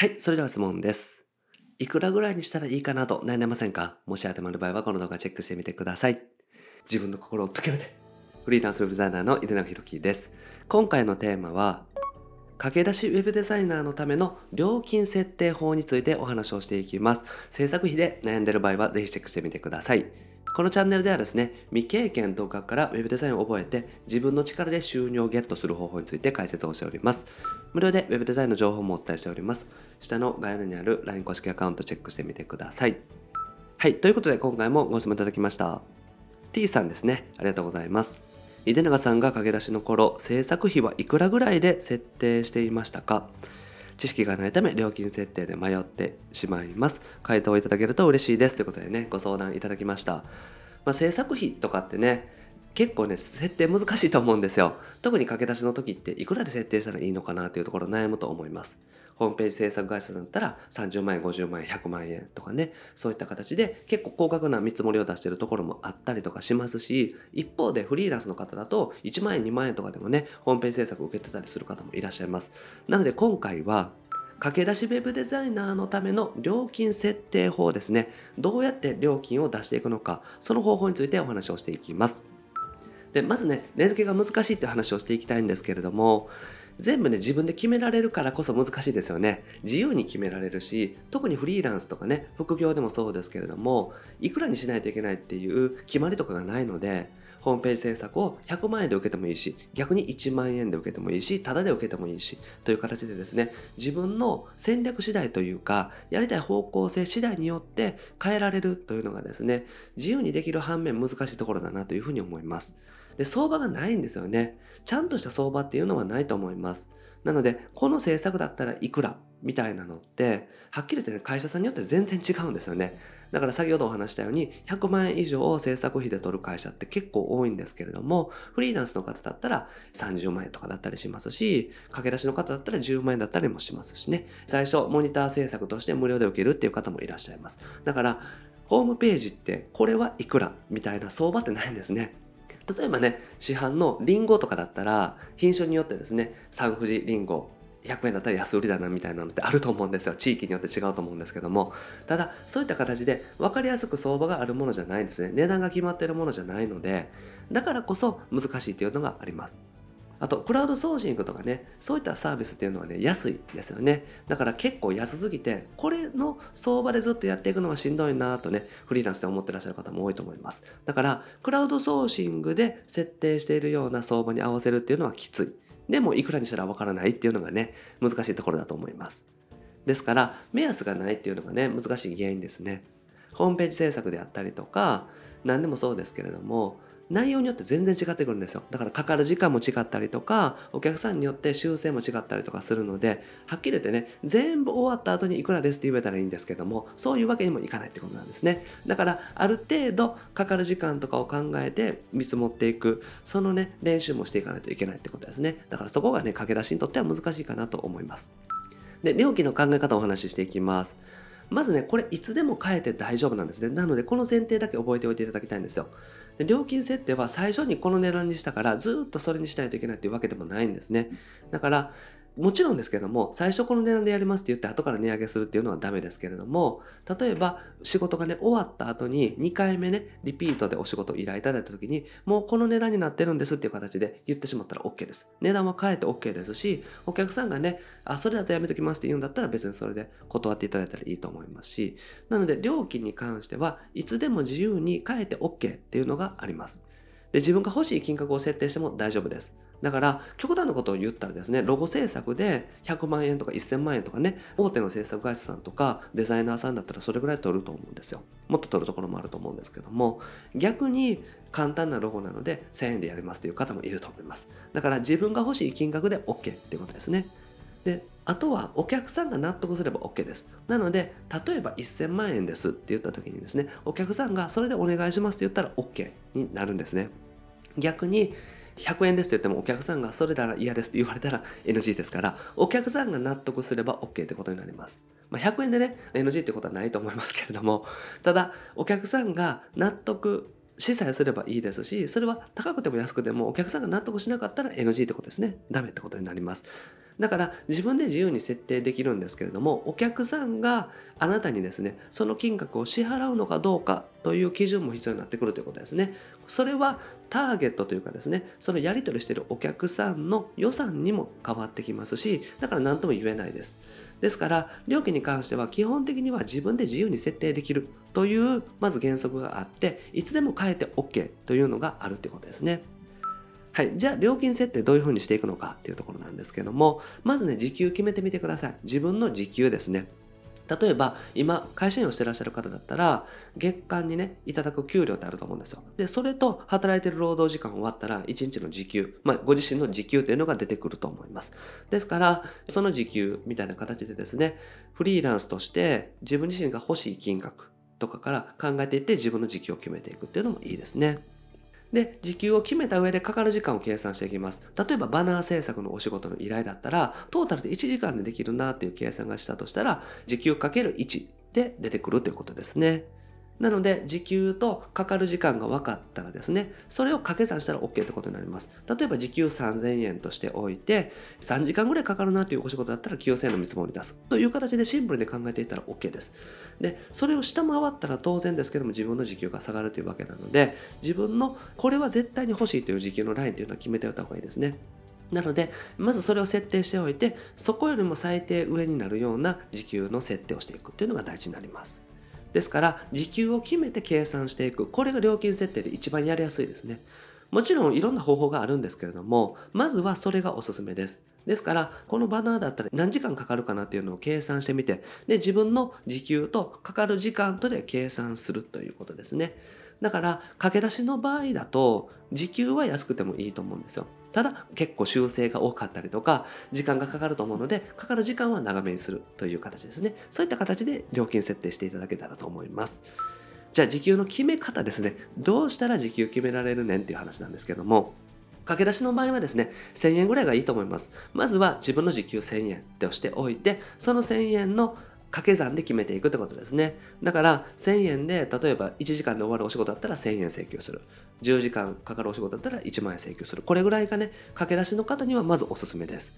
はい、それでは質問です。いくらぐらいにしたらいいかなと悩んでませんか？もし当てはまる場合はこの動画チェックしてみてください。自分の心を解けるで。フリーランスウェブデザイナーの井出永弘樹です。今回のテーマは、駆け出しウェブデザイナーのための料金設定法についてお話をしていきます。制作費で悩んでる場合はぜひチェックしてみてください。このチャンネルではですね、未経験とかからウェブデザインを覚えて自分の力で収入をゲットする方法について解説をしております。無料でウェブデザインの情報もお伝えしております。下の概要欄にある LINE 公式アカウントチェックしてみてください。はい、ということで今回もご質問いただきました。T さんですね、ありがとうございます。井出永さんが駆け出しの頃、制作費はいくらぐらいで設定していましたか？知識がないため料金設定で迷ってしまいます。回答いただけると嬉しいです。ということでね、ご相談いただきました。まあ、制作費とかってね、結構ね、設定難しいと思うんですよ。特に駆け出しの時っていくらで設定したらいいのかなというところ悩むと思います。ホームページ制作会社だったら30万円、50万円、100万円とかね、そういった形で結構高額な見積もりを出しているところもあったりとかしますし、一方でフリーランスの方だと1万円、2万円とかでもね、ホームページ制作を受けてたりする方もいらっしゃいます。なので今回は、駆け出しウェブデザイナーのための料金設定法ですね。どうやって料金を出していくのか、その方法についてお話をしていきます。で、まずね、値付けが難しいっていう話をしていきたいんですけれども、全部ね、自分で決められるからこそ難しいですよね。自由に決められるし、特にフリーランスとかね、副業でもそうですけれども、いくらにしないといけないっていう決まりとかがないので、ホームページ制作を100万円で受けてもいいし、逆に1万円で受けてもいいし、タダで受けてもいいし、という形でですね、自分の戦略次第というか、やりたい方向性次第によって変えられるというのがですね、自由にできる反面難しいところだなというふうに思います。で、相場がないんですよね。ちゃんとした相場っていうのはないと思います。なので、この制作だったらいくら？みたいなのって、はっきり言ってね、会社さんによって全然違うんですよね。だから先ほどお話したように、100万円以上を制作費で取る会社って結構多いんですけれども、フリーランスの方だったら30万円とかだったりしますし、駆け出しの方だったら10万円だったりもしますしね。最初、モニター制作として無料で受けるっていう方もいらっしゃいます。だから、ホームページってこれはいくら？みたいな相場ってないんですね。例えばね、市販のリンゴとかだったら、品種によってですね、サンフジリンゴ、100円だったら安売りだなみたいなのってあると思うんですよ。地域によって違うと思うんですけども。ただ、そういった形で分かりやすく相場があるものじゃないんですね。値段が決まってるものじゃないので、だからこそ難しいっていうのがあります。あと、クラウドソーシングとかね、そういったサービスっていうのはね、安いですよね。だから結構安すぎて、これの相場でずっとやっていくのはしんどいなとね、フリーランスで思ってらっしゃる方も多いと思います。だから、クラウドソーシングで設定しているような相場に合わせるっていうのはきつい。でも、いくらにしたらわからないっていうのがね、難しいところだと思います。ですから、目安がないっていうのがね、難しい原因ですね。ホームページ制作であったりとか、何でもそうですけれども、内容によって全然違ってくるんですよ。だからかかる時間も違ったりとか、お客さんによって修正も違ったりとかするので、はっきり言ってね、全部終わった後にいくらですって言えたらいいんですけども、そういうわけにもいかないってことなんですね。だから、ある程度かかる時間とかを考えて見積もっていく、そのね、練習もしていかないといけないってことですね。だからそこがね、駆け出しにとっては難しいかなと思います。で、料金の考え方をお話ししていきます。まずね、これいつでも変えて大丈夫なんですね。なので、この前提だけ覚えておいていただきたいんですよ。で料金設定は最初にこの値段にしたからずっとそれにしないといけないっていうわけでもないんですね。だから、もちろんですけども、最初この値段でやりますって言って後から値上げするっていうのはダメですけれども、例えば仕事がね、終わった後に2回目ね、リピートでお仕事を依頼いただいた時に、もうこの値段になってるんですっていう形で言ってしまったら OK です。値段は変えて OK ですし、お客さんがね、あ、それだとやめときますって言うんだったら別にそれで断っていただいたらいいと思いますし、なので料金に関してはいつでも自由に変えて OK っていうのがあります。で、自分が欲しい金額を設定しても大丈夫です。だから、極端なことを言ったらですね、ロゴ制作で100万円とか1000万円とかね、大手の制作会社さんとかデザイナーさんだったらそれぐらい取ると思うんですよ。もっと取るところもあると思うんですけども、逆に簡単なロゴなので1000円でやりますという方もいると思います。だから自分が欲しい金額で OK っていうことですね。で、あとはお客さんが納得すれば OK です。なので、例えば1000万円ですって言った時にですね、お客さんがそれでお願いしますって言ったら OK になるんですね。逆に、100円ですって言ってもお客さんがそれなら嫌ですって言われたら NG ですから、お客さんが納得すれば OK ってことになります。まあ、100円でね、NG ってことはないと思いますけれども、ただ、お客さんが納得しさえすればいいですし、それは高くても安くてもお客さんが納得しなかったら NG ってことですね。ダメってことになります。だから自分で自由に設定できるんですけれども、お客さんがあなたにですね、その金額を支払うのかどうかという基準も必要になってくるということですね。それはターゲットというかですね、そのやり取りしているお客さんの予算にも変わってきますし、だから何とも言えないです。ですから、料金に関しては基本的には自分で自由に設定できるという、まず原則があって、いつでも変えて OK というのがあるということですね。はい。じゃあ、料金設定どういうふうにしていくのかっていうところなんですけども、まずね、時給決めてみてください。自分の時給ですね。例えば、今、会社員をしてらっしゃる方だったら、月間にね、いただく給料ってあると思うんですよ。で、それと働いてる労働時間終わったら、1日の時給、まあ、ご自身の時給というのが出てくると思います。ですから、その時給みたいな形でですね、フリーランスとして自分自身が欲しい金額とかから考えていって自分の時給を決めていくっていうのもいいですね。で、時給を決めた上でかかる時間を計算していきます。例えばバナー制作のお仕事の依頼だったら、トータルで1時間でできるなっていう計算がしたとしたら、時給かける1で出てくるということですね。なので、時給とかかる時間が分かったらですね、それを掛け算したら OK ってことになります。例えば時給3000円としておいて、3時間ぐらいかかるなというお仕事だったら9000円の見積もり出す。という形でシンプルに考えていたら OK です。で、それを下回ったら当然ですけども自分の時給が下がるというわけなので、自分のこれは絶対に欲しいという時給のラインというのは決めておいた方がいいですね。なので、まずそれを設定しておいて、そこよりも最低上になるような時給の設定をしていくっていうのが大事になります。ですから、時給を決めて計算していく。これが料金設定で一番やりやすいですね。もちろんいろんな方法があるんですけれども、まずはそれがおすすめです。ですから、このバナーだったら何時間かかるかなっていうのを計算してみて、で、自分の時給とかかる時間とで計算するということですね。だから、駆け出しの場合だと、時給は安くてもいいと思うんですよ。ただ、結構修正が多かったりとか、時間がかかると思うので、かかる時間は長めにするという形ですね。そういった形で料金設定していただけたらと思います。じゃあ、時給の決め方ですね。どうしたら時給決められるねんっていう話なんですけども、駆け出しの場合はですね、1000円ぐらいがいいと思います。まずは自分の時給1000円としておいて、その1000円の掛け算で決めていくってことですね。だから1000円で例えば1時間で終わるお仕事だったら1000円請求する。10時間かかるお仕事だったら1万円請求する。これぐらいがね、駆け出しの方にはまずおすすめです。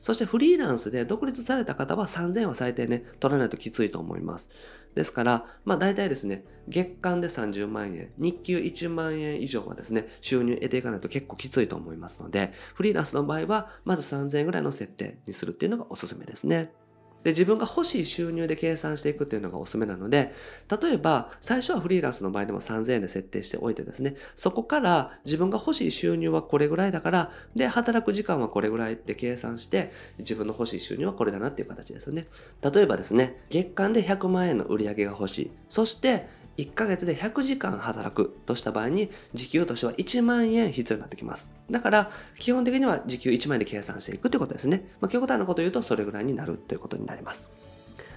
そしてフリーランスで独立された方は3000円は最低ね、取らないときついと思います。ですから、まあ大体ですね、月間で30万円、日給1万円以上はですね、収入得ていかないと結構きついと思いますので、フリーランスの場合は、まず3000円ぐらいの設定にするっていうのがおすすめですね。で、自分が欲しい収入で計算していくっていうのがおすすめなので、例えば、最初はフリーランスの場合でも3000円で設定しておいてですね、そこから自分が欲しい収入はこれぐらいだから、で、働く時間はこれぐらいって計算して、自分の欲しい収入はこれだなっていう形ですよね。例えばですね、月間で100万円の売り上げが欲しい。そして、1ヶ月で100時間働くとした場合に、時給としては1万円必要になってきます。だから、基本的には時給1万円で計算していくということですね。まあ、極端なこと言うと、それぐらいになるということになります。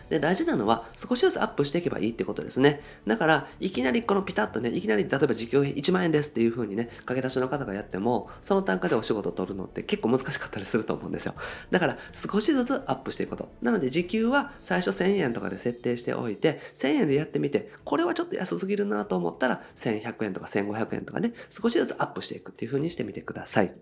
で、大事なのは少しずつアップしていけばいいってことですね。だから、いきなりこのピタッとね、いきなり例えば時給1万円ですっていう風にね、駆け出しの方がやっても、その単価でお仕事を取るのって結構難しかったりすると思うんですよ。だから、少しずつアップしていくこと。なので、時給は最初1000円とかで設定しておいて、1000円でやってみて、これはちょっと安すぎるなと思ったら、1100円とか1500円とかね、少しずつアップしていくっていう風にしてみてください。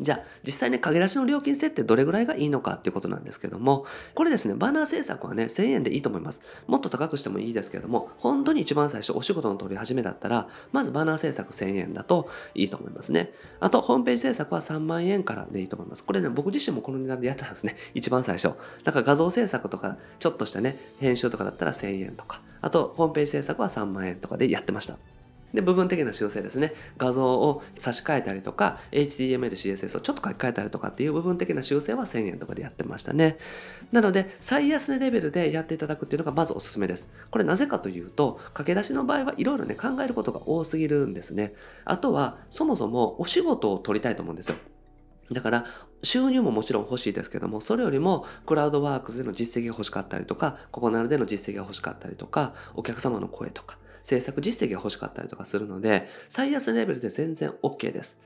じゃあ、実際ね、駆け出しの料金設定どれぐらいがいいのかっていうことなんですけども、これですね、バナー制作はね、1000円でいいと思います。もっと高くしてもいいですけども、本当に一番最初お仕事の取り始めだったら、まずバナー制作1000円だといいと思いますね。あと、ホームページ制作は3万円からでいいと思います。これね、僕自身もこの値段でやってたんですね。一番最初。なんか画像制作とか、ちょっとしたね、編集とかだったら1000円とか、あと、ホームページ制作は3万円とかでやってました。で、部分的な修正ですね。画像を差し替えたりとか、HTML、CSS をちょっと書き換えたりとかっていう部分的な修正は1000円とかでやってましたね。なので、最安値レベルでやっていただくっていうのがまずおすすめです。これなぜかというと、駆け出しの場合はいろいろね、考えることが多すぎるんですね。あとは、そもそもお仕事を取りたいと思うんですよ。だから、収入ももちろん欲しいですけども、それよりも、クラウドワークスでの実績が欲しかったりとか、ここなるでの実績が欲しかったりとか、お客様の声とか、制作実績が欲しかったりとかするので、最安レベルで全然 OK です。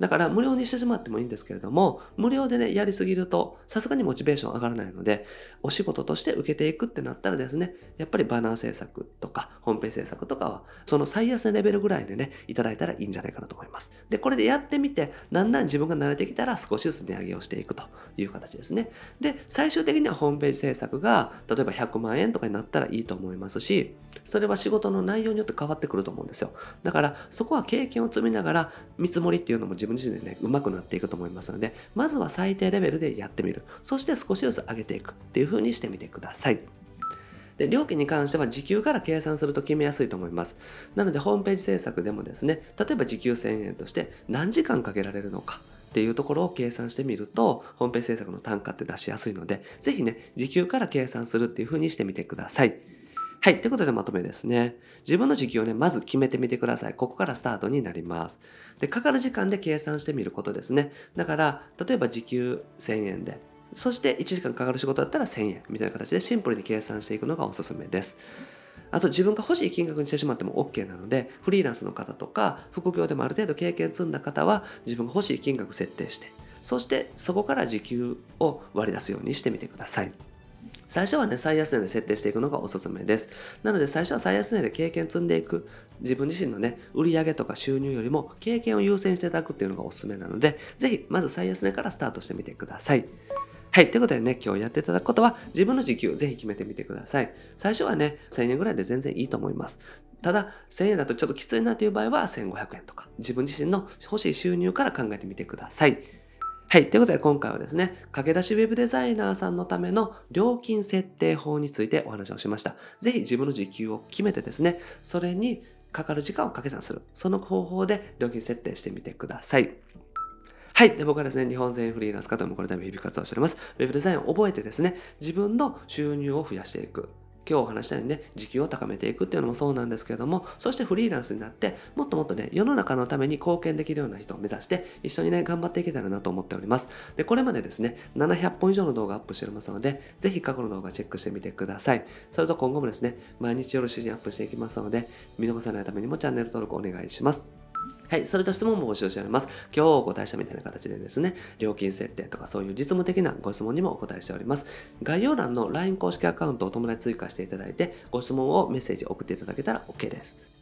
だから無料にしてしまってもいいんですけれども、無料でね、やりすぎると、さすがにモチベーション上がらないので、お仕事として受けていくってなったらですね、やっぱりバナー制作とか、ホームページ制作とかは、その最安値レベルぐらいでね、いただいたらいいんじゃないかなと思います。で、これでやってみて、だんだん自分が慣れてきたら少しずつ値上げをしていくという形ですね。で、最終的にはホームページ制作が、例えば100万円とかになったらいいと思いますし、それは仕事の内容によって変わってくると思うんですよ。だから、そこは経験を積みながら、見積もりっていうのも自分自身でね、上手くなっていくと思いますので、まずは最低レベルでやってみる。そして少しずつ上げていくっていう風にしてみてください。で、料金に関しては時給から計算すると決めやすいと思います。なので、ホームページ制作でもですね、例えば時給1000円として何時間かけられるのか。っていうところを計算してみると、ホームページ制作の単価って出しやすいので、ぜひね、時給から計算するっていう風にしてみてください。はい。ということでまとめですね。自分の時給をね、まず決めてみてください。ここからスタートになります。で、かかる時間で計算してみることですね。だから、例えば時給1000円で、そして1時間かかる仕事だったら1000円みたいな形でシンプルに計算していくのがおすすめです。あと自分が欲しい金額にしてしまっても OK なので、フリーランスの方とか、副業でもある程度経験積んだ方は、自分が欲しい金額設定して、そしてそこから時給を割り出すようにしてみてください。最初はね、最安値で設定していくのがおすすめです。なので最初は最安値で経験積んでいく。自分自身のね、売上とか収入よりも経験を優先していただくっていうのがおすすめなので、ぜひまず最安値からスタートしてみてください。はい。ということでね、今日やっていただくことは、自分の時給ぜひ決めてみてください。最初はね、1000円ぐらいで全然いいと思います。ただ、1000円だとちょっときついなという場合は、1500円とか、自分自身の欲しい収入から考えてみてください。はい。ということで今回はですね、駆け出しウェブデザイナーさんのための料金設定法についてお話をしました。ぜひ自分の時給を決めてですね、それにかかる時間を掛け算する。その方法で料金設定してみてください。はい。で、僕はですね、日本全フリーランス化ともこのため日々活動しております。ウェブデザインを覚えてですね、自分の収入を増やしていく。今日お話したようにね、時給を高めていくっていうのもそうなんですけれども、そしてフリーランスになって、もっともっとね、世の中のために貢献できるような人を目指して、一緒にね、頑張っていけたらなと思っております。で、これまでですね、700本以上の動画アップしておりますので、ぜひ過去の動画チェックしてみてください。それと今後もですね、毎日夜7時にアップしていきますので、見逃さないためにもチャンネル登録お願いします。はい。それと質問も募集しております。今日お答えしたみたいな形でですね、料金設定とかそういう実務的なご質問にもお答えしております。概要欄の LINE 公式アカウントを友達追加していただいて、ご質問をメッセージ送っていただけたら OK です。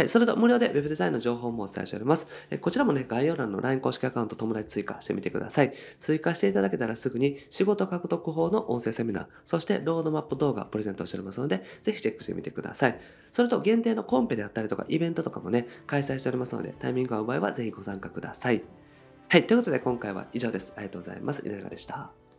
はい。それと無料で Web デザインの情報もお伝えしております。えこちらもね、概要欄の LINE 公式アカウント友達追加してみてください。追加していただけたらすぐに仕事獲得法の音声セミナー、そしてロードマップ動画プレゼントしておりますので、ぜひチェックしてみてください。それと限定のコンペであったりとかイベントとかもね、開催しておりますので、タイミングが合う場合はぜひご参加ください。はい。ということで今回は以上です。ありがとうございます。稲永でした。